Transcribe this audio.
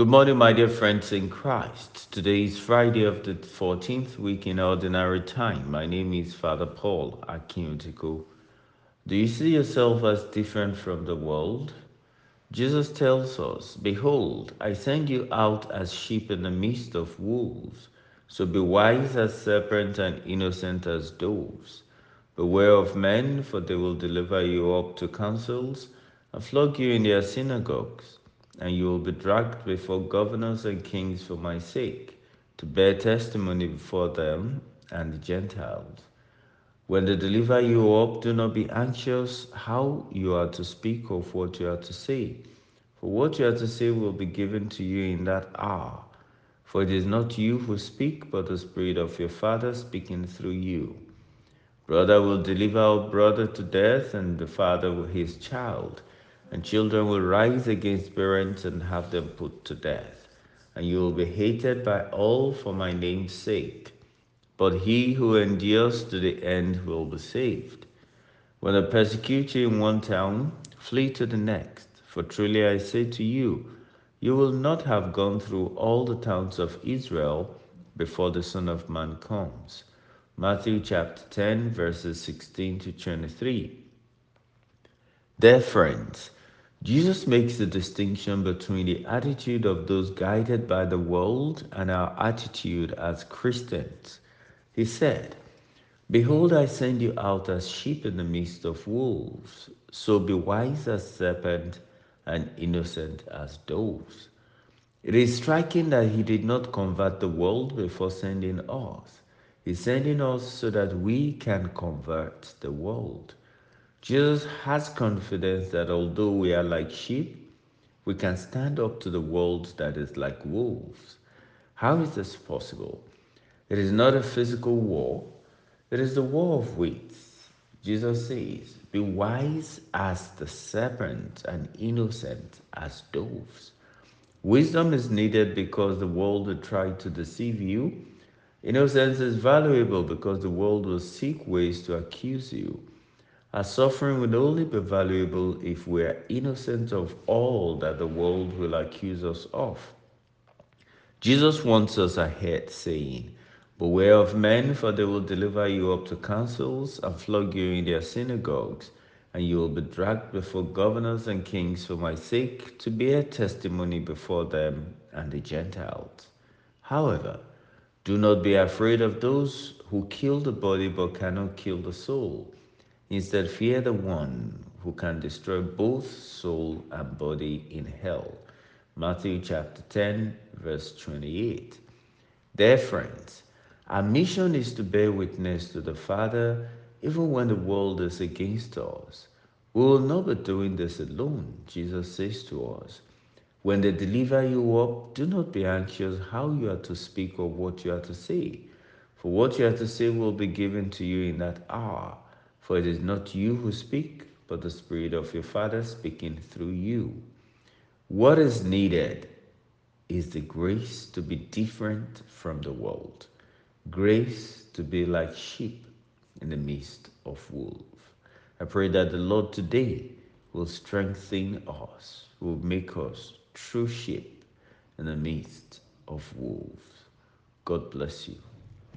Good morning, my dear friends in Christ. Today is Friday of the 14th week in Ordinary Time. My name is Father Paul Akinutiko. Do you see yourself as different from the world? Jesus tells us, Behold, I send you out as sheep in the midst of wolves. So be wise as serpents and innocent as doves. Beware of men, for they will deliver you up to councils and flog you in their synagogues and you will be dragged before governors and kings for my sake, to bear testimony before them and the Gentiles. When they deliver you up, do not be anxious how you are to speak of what you are to say. For what you are to say will be given to you in that hour. For it is not you who speak, but the Spirit of your Father speaking through you. Brother will deliver our brother to death, and the father his child and children will rise against parents and have them put to death. And you will be hated by all for my name's sake. But he who endures to the end will be saved. When they persecute you in one town, flee to the next. For truly I say to you, you will not have gone through all the towns of Israel before the Son of Man comes. Matthew chapter 10, verses 16 to 23. Dear friends, Jesus makes a distinction between the attitude of those guided by the world and our attitude as Christians. He said, Behold, I send you out as sheep in the midst of wolves. So be wise as serpents and innocent as doves. It is striking that he did not convert the world before sending us. He's sending us so that we can convert the world. Jesus has confidence that although we are like sheep, we can stand up to the world that is like wolves. How is this possible? It is not a physical war, it is the war of wits. Jesus says, Be wise as the serpent and innocent as doves. Wisdom is needed because the world will try to deceive you. Innocence is valuable because the world will seek ways to accuse you. Our suffering will only be valuable if we are innocent of all that the world will accuse us of. Jesus wants us ahead, saying, Beware of men, for they will deliver you up to councils and flog you in their synagogues, and you will be dragged before governors and kings for my sake to bear testimony before them and the Gentiles. However, do not be afraid of those who kill the body but cannot kill the soul Instead, fear the one who can destroy both soul and body in hell. Matthew chapter 10, verse 28. Dear friends, our mission is to bear witness to the Father even when the world is against us. We will not be doing this alone, Jesus says to us. When they deliver you up, do not be anxious how you are to speak or what you are to say, for what you are to say will be given to you in that hour. For it is not you who speak, but the Spirit of your Father speaking through you. What is needed is the grace to be different from the world, grace to be like sheep in the midst of wolves. I pray that the Lord today will strengthen us, will make us true sheep in the midst of wolves. God bless you.